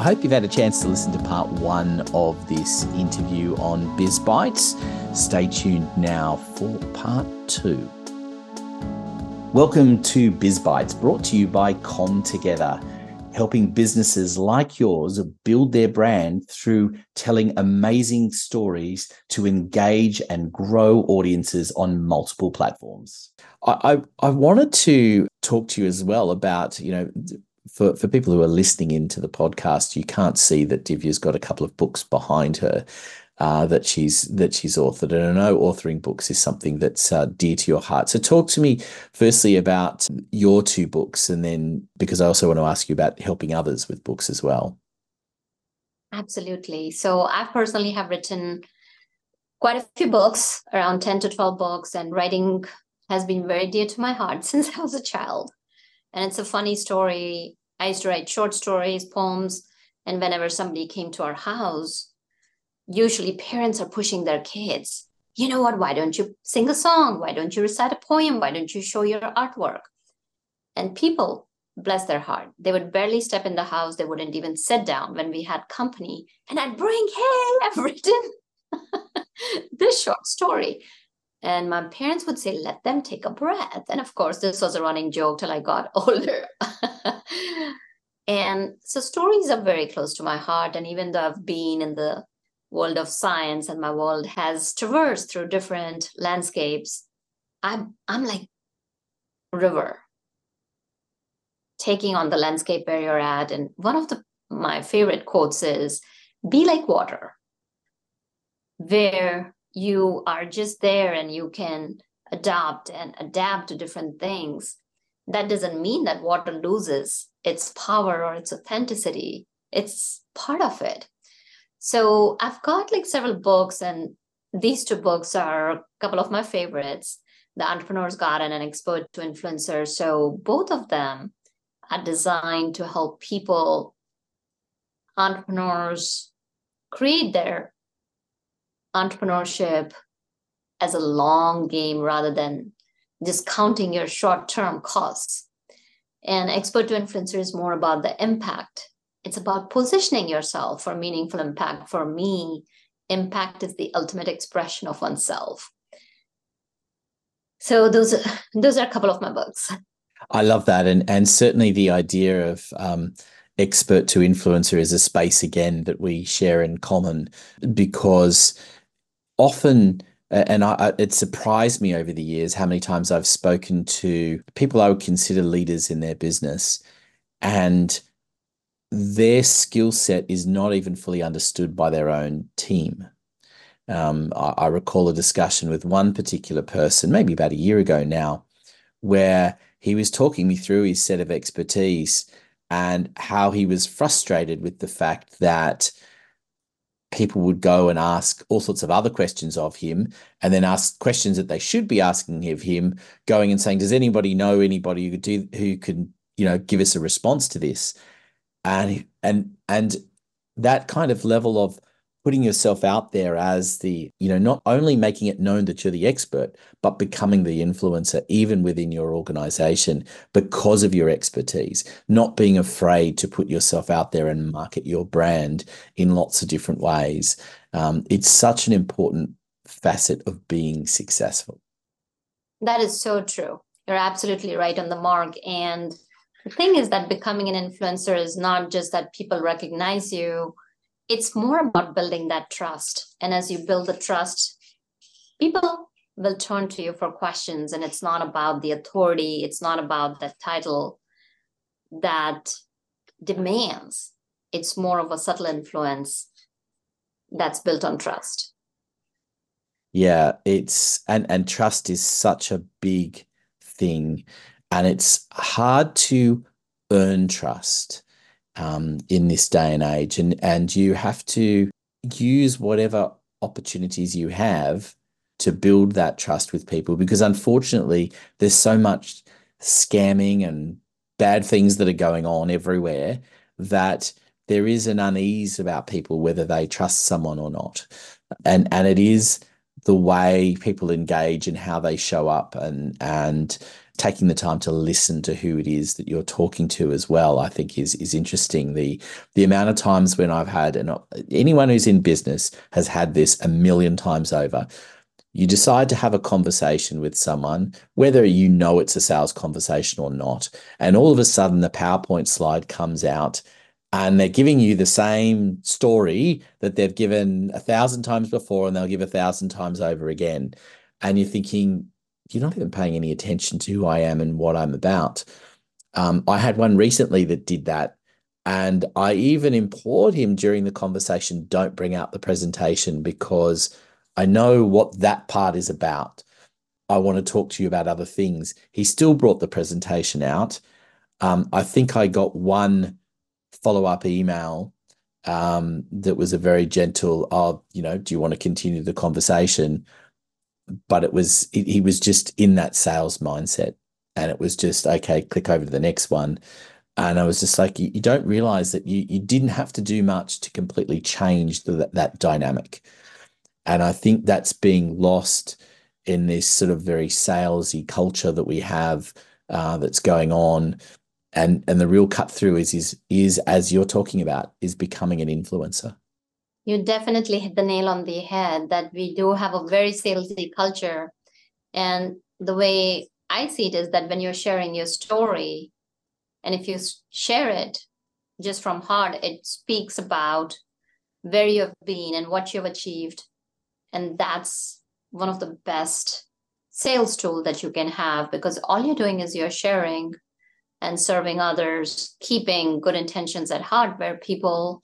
I hope you've had a chance to listen to part one of this interview on Biz Bites. Stay tuned now for part two. Welcome to Biz Bites, brought to you by Com Together, helping businesses like yours build their brand through telling amazing stories to engage and grow audiences on multiple platforms. I, I, I wanted to talk to you as well about, you know, for, for people who are listening into the podcast, you can't see that Divya's got a couple of books behind her uh, that she's that she's authored. And I know authoring books is something that's uh, dear to your heart. So talk to me firstly about your two books, and then because I also want to ask you about helping others with books as well. Absolutely. So I personally have written quite a few books, around ten to twelve books, and writing has been very dear to my heart since I was a child. And it's a funny story. I used to write short stories, poems, and whenever somebody came to our house, usually parents are pushing their kids. You know what? Why don't you sing a song? Why don't you recite a poem? Why don't you show your artwork? And people, bless their heart, they would barely step in the house. They wouldn't even sit down when we had company. And I'd bring, hey, I've written this short story. And my parents would say, let them take a breath. And of course, this was a running joke till I got older. and so stories are very close to my heart. And even though I've been in the world of science and my world has traversed through different landscapes, I'm I'm like river taking on the landscape where you're at. And one of the my favorite quotes is be like water, where you are just there and you can adopt and adapt to different things, that doesn't mean that water loses its power or its authenticity. It's part of it. So I've got like several books, and these two books are a couple of my favorites The Entrepreneur's Garden and Expert to Influencer. So both of them are designed to help people, entrepreneurs, create their entrepreneurship as a long game rather than just counting your short term costs. And expert to influencer is more about the impact. It's about positioning yourself for meaningful impact. For me, impact is the ultimate expression of oneself. So those those are a couple of my books. I love that, and and certainly the idea of um, expert to influencer is a space again that we share in common because often and I, it surprised me over the years how many times I've spoken to people I would consider leaders in their business, and their skill set is not even fully understood by their own team. Um, I, I, recall a discussion with one particular person, maybe about a year ago now, where he was talking me through his set of expertise and how he was frustrated with the fact that people would go and ask all sorts of other questions of him and then ask questions that they should be asking of him going and saying does anybody know anybody who could do who can you know give us a response to this? And and and that kind of level of putting yourself out there as the, you know, not only making it known that you're the expert, but becoming the influencer even within your organization because of your expertise, not being afraid to put yourself out there and market your brand in lots of different ways. Um, it's such an important facet of being successful. That is so true. You're absolutely right on the mark. And the thing is that becoming an influencer is not just that people recognize you it's more about building that trust. And as you build the trust, people will turn to you for questions. And it's not about the authority, it's not about the title that demands, it's more of a subtle influence that's built on trust. Yeah, it's and and trust is such a big thing and it's hard to earn trust um, in this day and age, and and you have to use whatever opportunities you have to build that trust with people because unfortunately there's so much scamming and bad things that are going on everywhere that there is an unease about people whether they trust someone or not. And and it is the way people engage and how they show up and and taking the time to listen to who it is that you're talking to as well, I think is is interesting. The the amount of times when I've had and anyone who's in business has had this a million times over. You decide to have a conversation with someone, whether you know it's a sales conversation or not, and all of a sudden the PowerPoint slide comes out and they're giving you the same story that they've given a thousand times before and they'll give a thousand times over again. And you're thinking, you're not even paying any attention to who I am and what I'm about. Um, I had one recently that did that. And I even implored him during the conversation don't bring out the presentation because I know what that part is about. I want to talk to you about other things. He still brought the presentation out. Um, I think I got one follow up email um, that was a very gentle, oh, you know, do you want to continue the conversation? But it was he was just in that sales mindset and it was just okay click over to the next one. And i was just like you, you don't realize that you you didn't have to do much to completely change the, that, that dynamic. And i think that's being lost in this sort of very salesy culture that we have uh, that's going on. And and the real cut through is is is as you're talking about is becoming an influencer you definitely hit the nail on the head that we do have a very salesy culture. And the way I see it is that when you're sharing your story, and if you share it just from heart, it speaks about where you've been and what you've achieved. And that's one of the best sales tool that you can have because all you're doing is you're sharing and serving others, keeping good intentions at heart where people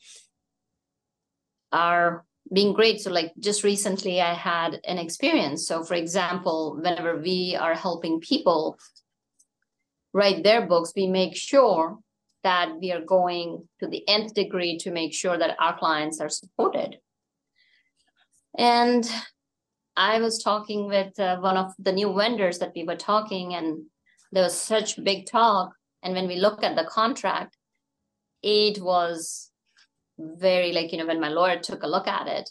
are being great. So, like just recently, I had an experience. So, for example, whenever we are helping people write their books, we make sure that we are going to the nth degree to make sure that our clients are supported. And I was talking with uh, one of the new vendors that we were talking, and there was such big talk. And when we look at the contract, it was very like you know when my lawyer took a look at it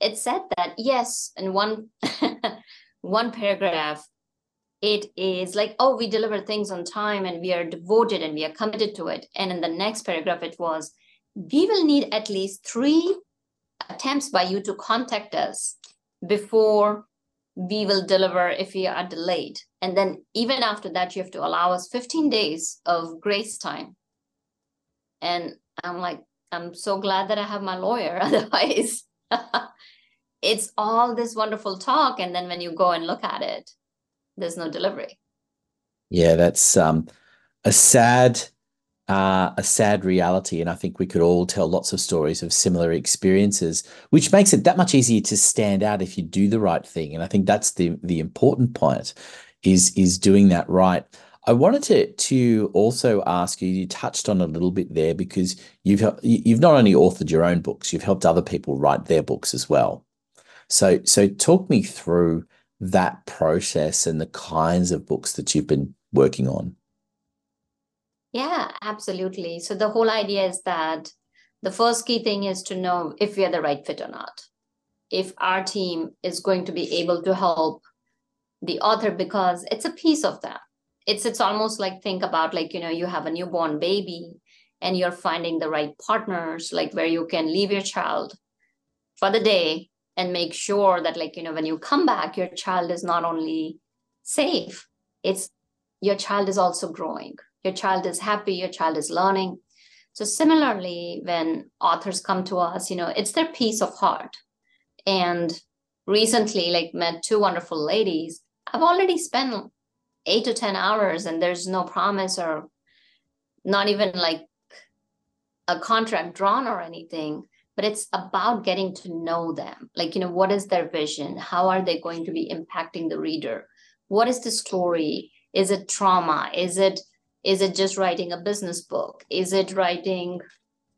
it said that yes in one one paragraph it is like oh we deliver things on time and we are devoted and we are committed to it. And in the next paragraph it was we will need at least three attempts by you to contact us before we will deliver if we are delayed. And then even after that you have to allow us 15 days of grace time. And i'm like I'm so glad that I have my lawyer. Otherwise, it's all this wonderful talk. And then when you go and look at it, there's no delivery. Yeah, that's um, a sad, uh, a sad reality. And I think we could all tell lots of stories of similar experiences, which makes it that much easier to stand out if you do the right thing. And I think that's the the important point is is doing that right. I wanted to to also ask you. You touched on a little bit there because you've you've not only authored your own books, you've helped other people write their books as well. So so talk me through that process and the kinds of books that you've been working on. Yeah, absolutely. So the whole idea is that the first key thing is to know if we are the right fit or not. If our team is going to be able to help the author because it's a piece of them it's it's almost like think about like you know you have a newborn baby and you're finding the right partners like where you can leave your child for the day and make sure that like you know when you come back your child is not only safe it's your child is also growing. Your child is happy your child is learning. So similarly when authors come to us you know it's their piece of heart. And recently like met two wonderful ladies. I've already spent eight to 10 hours and there's no promise or not even like a contract drawn or anything but it's about getting to know them. Like you know what is their vision? How are they going to be impacting the reader? What is the story? Is it trauma? Is it is it just writing a business book? Is it writing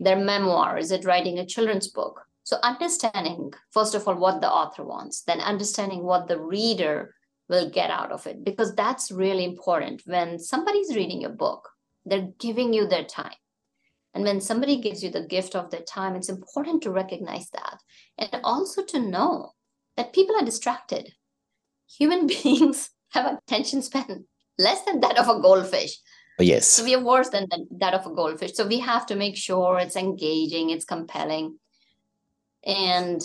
their memoir? Is it writing a children's book? So understanding first of all what the author wants then understanding what the reader will get out of it because that's really important when somebody's reading your book they're giving you their time and when somebody gives you the gift of their time it's important to recognize that and also to know that people are distracted human beings have a attention span less than that of a goldfish. Yes. So we are worse than that of a goldfish. So we have to make sure it's engaging, it's compelling. And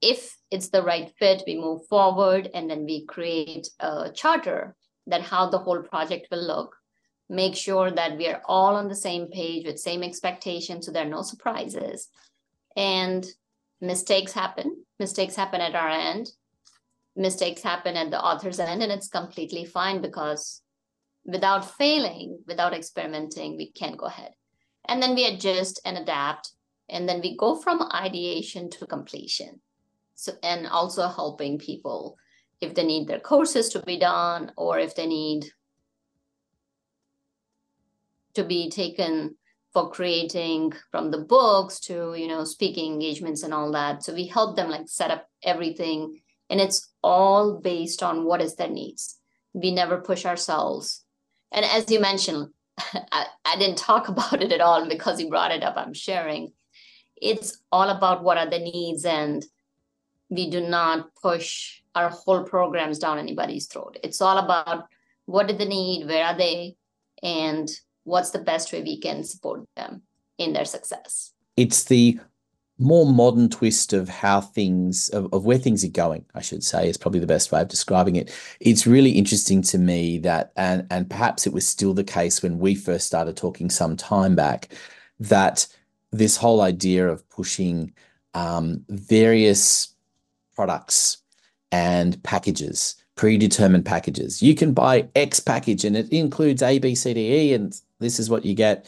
if it's the right fit, we move forward and then we create a charter that how the whole project will look. Make sure that we are all on the same page with same expectations so there are no surprises. And mistakes happen. Mistakes happen at our end. Mistakes happen at the author's end, and it's completely fine because without failing, without experimenting, we can't go ahead. And then we adjust and adapt. And then we go from ideation to completion. So, and also helping people if they need their courses to be done or if they need to be taken for creating from the books to you know speaking engagements and all that so we help them like set up everything and it's all based on what is their needs we never push ourselves and as you mentioned, I, I didn't talk about it at all because you brought it up. I'm sharing. It's all about what are the needs, and we do not push our whole programs down anybody's throat. It's all about what do they need, where are they, and what's the best way we can support them in their success. It's the more modern twist of how things of, of where things are going i should say is probably the best way of describing it it's really interesting to me that and and perhaps it was still the case when we first started talking some time back that this whole idea of pushing um, various products and packages predetermined packages you can buy x package and it includes a b c d e and this is what you get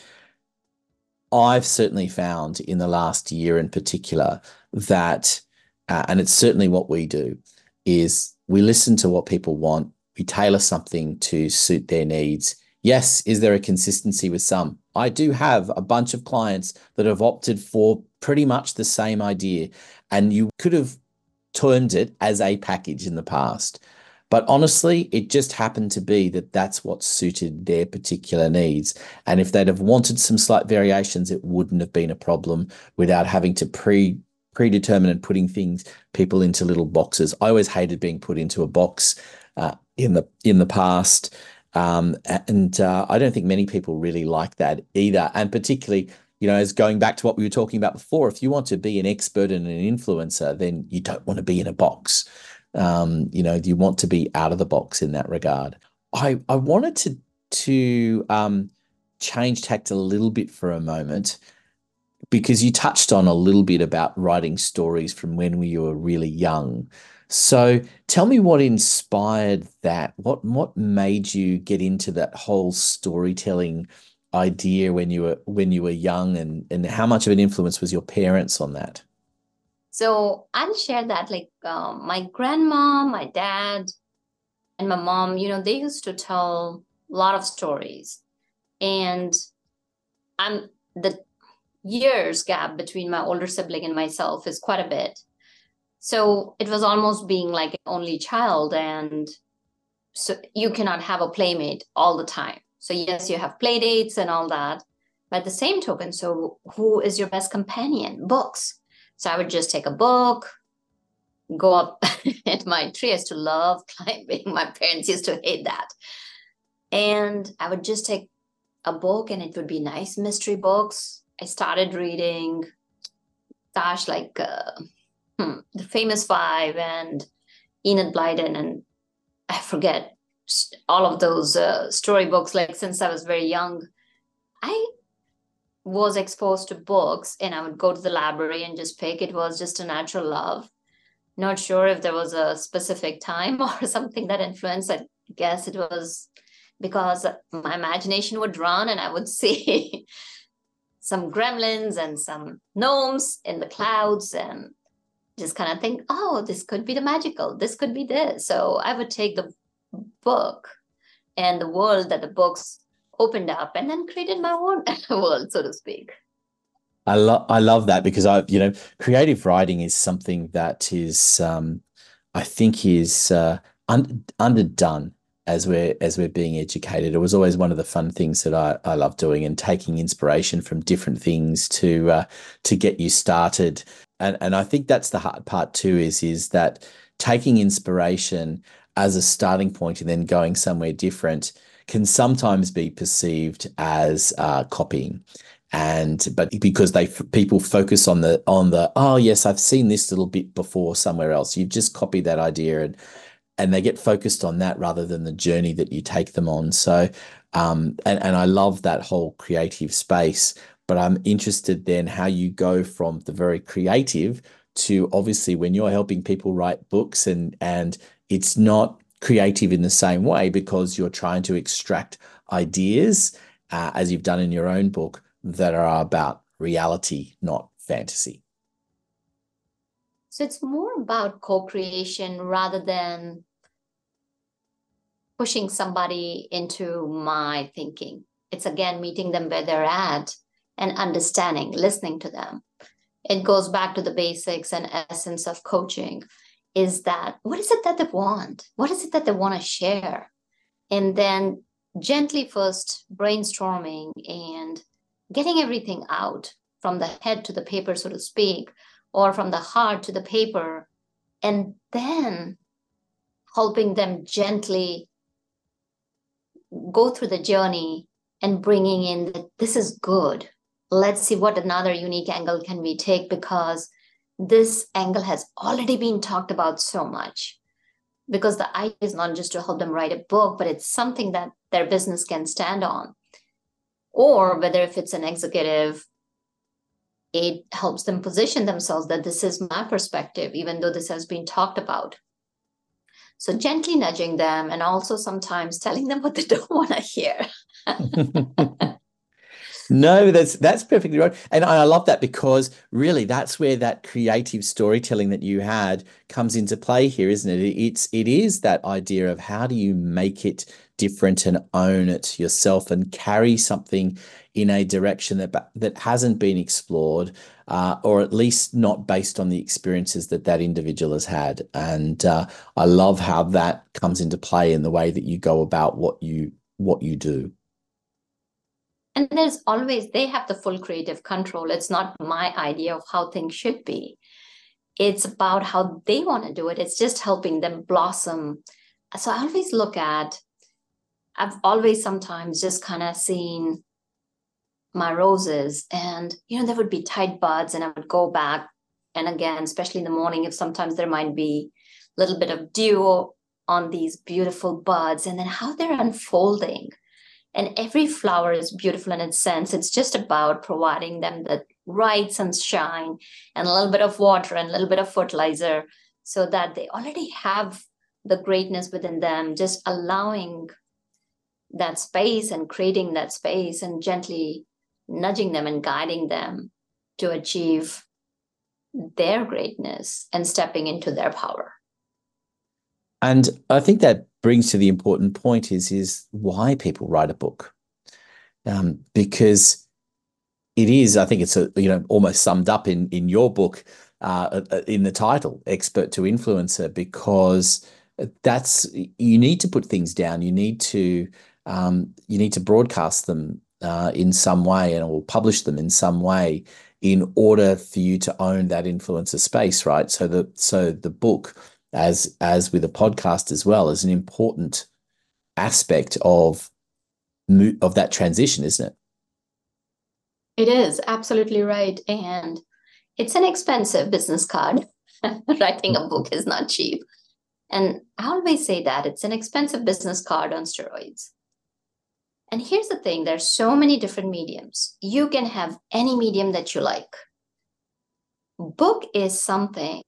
I've certainly found in the last year in particular that, uh, and it's certainly what we do, is we listen to what people want, we tailor something to suit their needs. Yes, is there a consistency with some? I do have a bunch of clients that have opted for pretty much the same idea, and you could have termed it as a package in the past. But honestly, it just happened to be that that's what suited their particular needs. And if they'd have wanted some slight variations, it wouldn't have been a problem without having to pre predetermine and putting things people into little boxes. I always hated being put into a box uh, in the in the past. Um, and uh, I don't think many people really like that either. And particularly, you know, as going back to what we were talking about before, if you want to be an expert and an influencer, then you don't want to be in a box. Um, you know, you want to be out of the box in that regard. I I wanted to to um, change tact a little bit for a moment because you touched on a little bit about writing stories from when you were really young. So tell me what inspired that. What what made you get into that whole storytelling idea when you were when you were young, and and how much of an influence was your parents on that? So I'll share that like um, my grandma, my dad, and my mom, you know, they used to tell a lot of stories. And I'm the years gap between my older sibling and myself is quite a bit. So it was almost being like an only child. And so you cannot have a playmate all the time. So yes, you have play dates and all that. But the same token, so who is your best companion? Books so I would just take a book, go up and my tree. I used to love climbing. My parents used to hate that. And I would just take a book and it would be nice mystery books. I started reading, gosh, like uh, hmm, the famous five and Enid Blyton and I forget all of those uh, storybooks like since I was very young. I was exposed to books and I would go to the library and just pick. It was just a natural love. Not sure if there was a specific time or something that influenced. I guess it was because my imagination would run and I would see some gremlins and some gnomes in the clouds and just kind of think, oh, this could be the magical, this could be this. So I would take the book and the world that the books opened up and then created my own world, so to speak. I love I love that because I you know creative writing is something that is um, I think is uh, un- underdone as we're as we're being educated. It was always one of the fun things that I, I love doing and taking inspiration from different things to uh, to get you started. And and I think that's the hard part too is is that taking inspiration as a starting point and then going somewhere different can sometimes be perceived as uh, copying. And but because they people focus on the on the oh yes i've seen this little bit before somewhere else. You've just copied that idea and and they get focused on that rather than the journey that you take them on. So um and and i love that whole creative space but i'm interested then how you go from the very creative to obviously when you're helping people write books and and it's not creative in the same way because you're trying to extract ideas uh, as you've done in your own book that are about reality, not fantasy. So it's more about co creation rather than pushing somebody into my thinking. It's again meeting them where they're at and understanding, listening to them. It goes back to the basics and essence of coaching is that what is it that they want? What is it that they want to share? And then gently first brainstorming and getting everything out from the head to the paper, so to speak, or from the heart to the paper, and then helping them gently go through the journey and bringing in that this is good. Let's see what another unique angle can we take because this angle has already been talked about so much. Because the idea is not just to help them write a book, but it's something that their business can stand on. Or whether if it's an executive it helps them position themselves that this is my perspective even though this has been talked about. So gently nudging them and also sometimes telling them what they don't want to hear no that's that's perfectly right. And i love that because really that's where that creative storytelling that you had comes into play here isn't it? It's it is that idea of how do you make it different and own it yourself and carry something in a direction that that hasn't been explored uh, or at least not based on the experiences that that individual has had. And uh, i love how that comes into play in the way that you go about what you what you do and there's always they have the full creative control. It's not my idea of how things should be. It's about how they want to do it. It's just helping them blossom. So i always look at I've always sometimes just kind of seen my roses and you know there would be tight buds and I would go back and again especially in the morning if sometimes there might be a little bit of dew on these beautiful buds and then how they're unfolding and every flower is beautiful in its sense it's just about providing them the right sunshine and a little bit of water and a little bit of fertilizer so that they already have the greatness within them just allowing that space and creating that space and gently nudging them and guiding them to achieve their greatness and stepping into their power. And I think that brings to the important point is is why people write a book, um, because it is. I think it's a you know almost summed up in in your book uh, uh in the title, expert to influencer, because that's you need to put things down. You need to um, you need to broadcast them uh, in some way and or publish them in some way in order for you to own that influencer space, right? So the so the book, as as with a podcast as well, is an important aspect of of that transition, isn't it? It is absolutely right, and it's an expensive business card. Writing a book is not cheap, and I always say that it's an expensive business card on steroids. And here's the thing there's so many different mediums. You can have any medium that you like. Book is something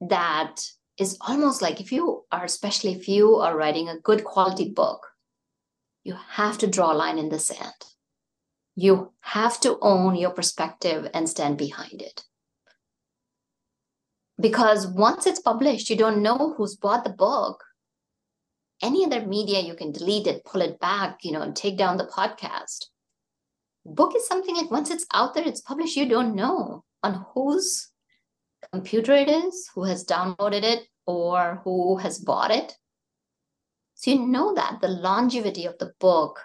that is almost like if you are, especially if you are writing a good quality book, you have to draw a line in the sand. You have to own your perspective and stand behind it. Because once it's published, you don't know who's bought the book any other media you can delete it pull it back you know and take down the podcast book is something like once it's out there it's published you don't know on whose computer it is who has downloaded it or who has bought it. So you know that the longevity of the book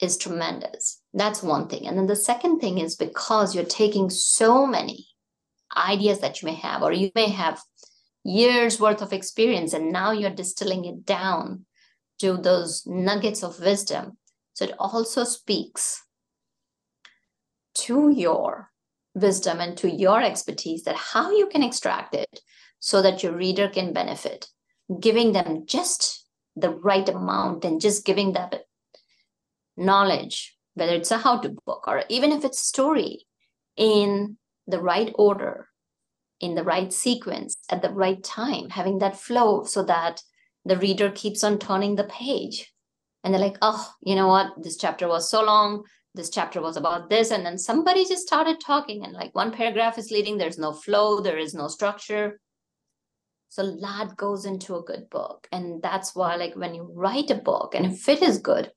is tremendous. That's one thing. And then the second thing is because you're taking so many ideas that you may have or you may have years worth of experience and now you're distilling it down to those nuggets of wisdom. So it also speaks to your wisdom and to your expertise that how you can extract it so that your reader can benefit. Giving them just the right amount and just giving that knowledge whether it's a how to book or even if it's story in the right order in the right sequence at the right time having that flow so that the reader keeps on turning the page. And they're like oh you know what? This chapter was so long this chapter was about this and then somebody just started talking and like one paragraph is leading there's no flow there is no structure. So a lot goes into a good book and that's why like when you write a book and if it is good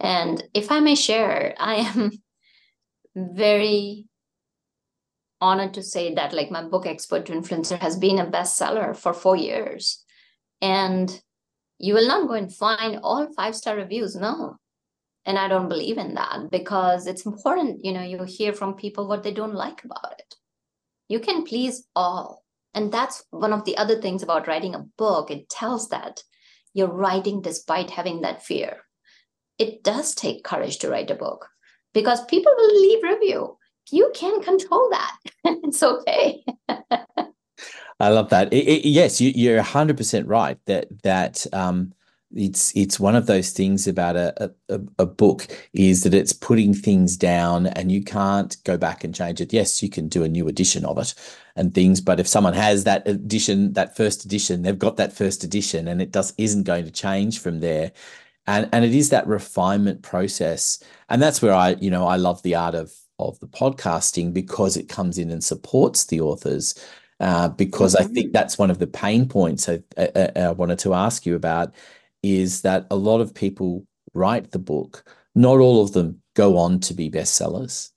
and if i may share i am very honored to say that like my book expert to influencer has been a bestseller for four years. And you will not go and find all five star reviews no and i don't believe in that because it's important you know you hear from people what they don't like about it. You can please all. And that's one of the other things about writing a book. It tells that you're writing despite having that fear. It does take courage to write a book because people will leave review. You can control that. It's okay. I love that. It, it, yes, you, are 100% right that that um, it's it's one of those things about a, a, a book is that it's putting things down and you can't go back and change it. Yes, you can do a new edition of it and things, but if someone has that edition, that first edition, they've got that first edition and it does isn't going to change from there. And and it is that refinement process. And that's where I, you know, I love the art of of the podcasting because it comes in and supports the authors uh, because mm-hmm. I think that's one of the pain points I, I, I, wanted to ask you about is that a lot of people write the book. Not all of them go on to be bestsellers.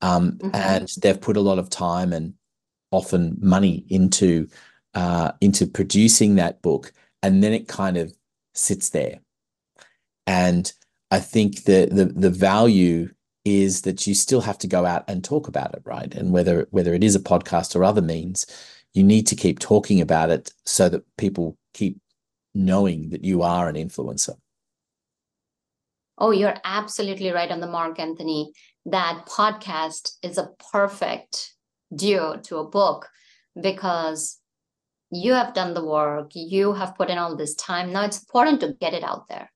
Um, mm-hmm. And they've put a lot of time and often money into uh, into producing that book, and then it kind of sits there. And I think the the the value is that you still have to go out and talk about it, right? And whether whether it is a podcast or other means, you need to keep talking about it so that people keep knowing that you are an influencer. Oh, you're absolutely right on the mark, Anthony. That podcast is a perfect duo to a book because you have done the work, you have put in all this time. Now it's important to get it out there.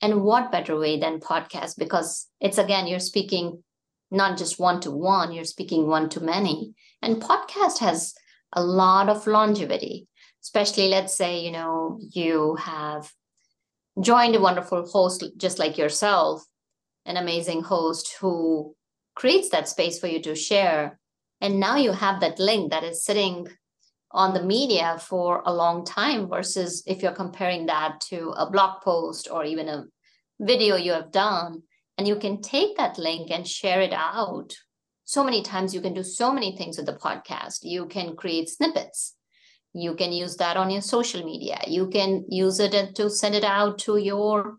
And what better way than podcast? Because it's again, you're speaking not just one to one, you're speaking one to many. And podcast has a lot of longevity, especially let's say, you know, you have joined a wonderful host just like yourself, an amazing host who creates that space for you to share. And now you have that link that is sitting on the media for a long time versus if you're comparing that to a blog post or even a video you have done and you can take that link and share it out so many times you can do so many things with the podcast you can create snippets you can use that on your social media. You can use it to send it out to your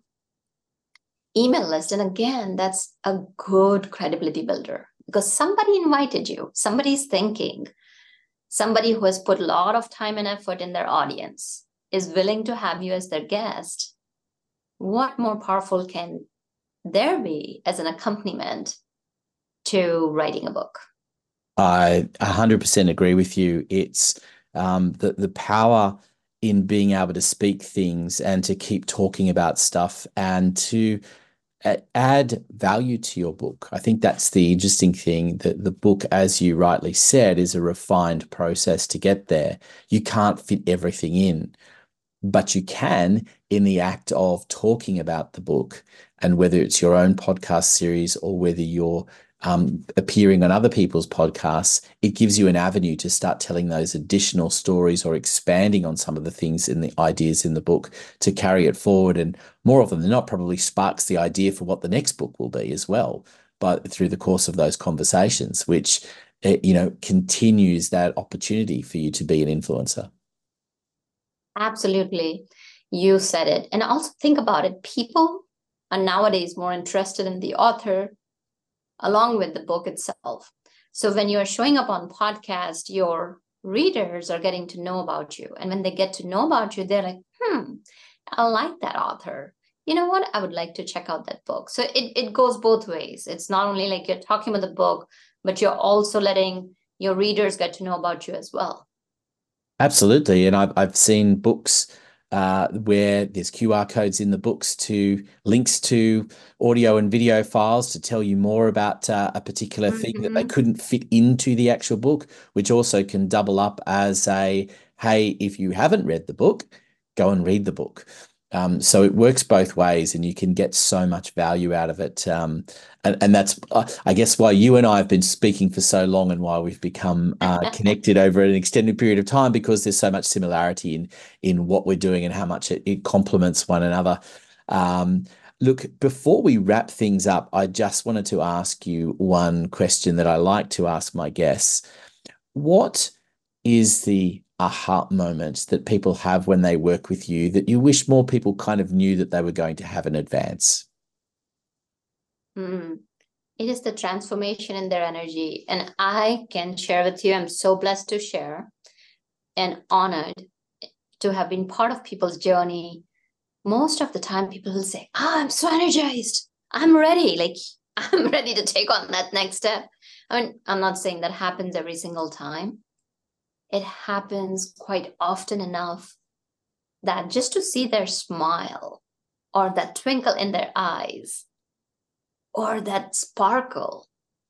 email list. And again that's a good credibility builder because somebody invited you. Somebody's thinking. Somebody who has put a lot of time and effort in their audience is willing to have you as their guest, what more powerful can there be as an accompaniment to writing a book? I 100% agree with you. It's um, the, the power in being able to speak things and to keep talking about stuff and to add value to your book. I think that's the interesting thing that the book, as you rightly said, is a refined process to get there. You can't fit everything in, but you can in the act of talking about the book. And whether it's your own podcast series or whether you're um, appearing on other people's podcasts, it gives you an avenue to start telling those additional stories or expanding on some of the things in the ideas in the book to carry it forward. And more often than not, probably sparks the idea for what the next book will be as well. But through the course of those conversations, which eh, you know continues that opportunity for you to be an influencer. Absolutely, you said it, and also think about it. People are nowadays more interested in the author along with the book itself. So when you're showing up on podcast, you're readers are getting to know about you. And when they get to know about you, they're like, hmm, I like that author. You know what? I would like to check out that book. So it, it goes both ways. It's not only like you're talking about the book, but you're also letting your readers get to know about you as well. Absolutely. And I've, I've seen books uh, where there's QR codes in the books to links to audio and video files to tell you more about uh, a particular mm-hmm. thing that they mm-hmm. couldn't fit into the actual book, which also can double up as a hey, if you haven't read the book, go and read the book. Um, so it works both ways, and you can get so much value out of it. Um, and, and that's, uh, I guess, why you and I have been speaking for so long, and why we've become uh, connected over an extended period of time, because there's so much similarity in in what we're doing and how much it, it complements one another. Um, look, before we wrap things up, I just wanted to ask you one question that I like to ask my guests. What is the aha moments that people have when they work with you that you wish more people kind of knew that they were going to have in advance? Mm. It is the transformation in their energy. And I can share with you, I'm so blessed to share and honored to have been part of people's journey. Most of the time, people will say, oh, I'm so energized. I'm ready. Like, I'm ready to take on that next step. I mean, I'm not saying that happens every single time, it happens quite often enough that just to see their smile or that twinkle in their eyes or that sparkle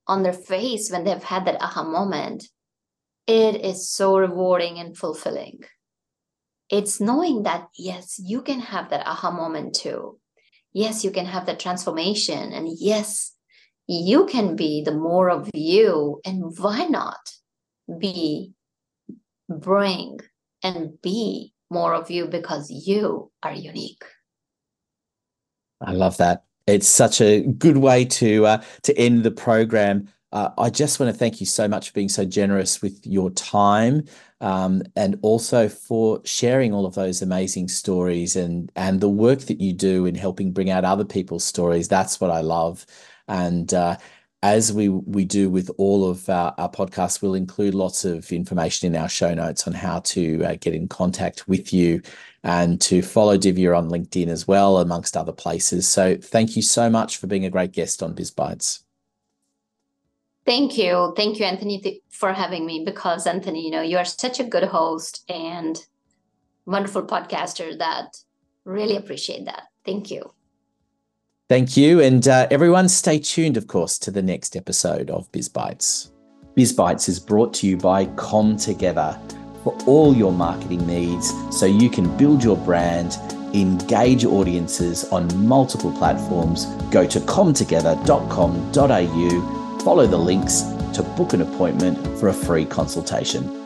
on their face when they've had that aha moment, it is so rewarding and fulfilling. It's knowing that, yes, you can have that aha moment too. Yes, you can have that transformation. And yes, you can be the more of you. And why not be bring and be more of you because you are unique. I love that. It's such a good way to uh, to end the program. Uh, I just want to thank you so much for being so generous with your time, um, and also for sharing all of those amazing stories and and the work that you do in helping bring out other people's stories. That's what I love, and uh, as we we do with all of our, our, podcasts, we'll include lots of information in our show notes on how to uh, get in contact with you and to follow Divya on LinkedIn as well, amongst other places. So thank you so much for being a great guest on BizBytes. Thank you. Thank you, Anthony, for having me because, Anthony, you know, you are such a good host and wonderful podcaster that really appreciate that. Thank you. Thank you. And uh, everyone, stay tuned, of course, to the next episode of BizBytes. BizBytes is brought to you by ComTogether for all your marketing needs so you can build your brand, engage audiences on multiple platforms. Go to comtogether.com.au, follow the links to book an appointment for a free consultation.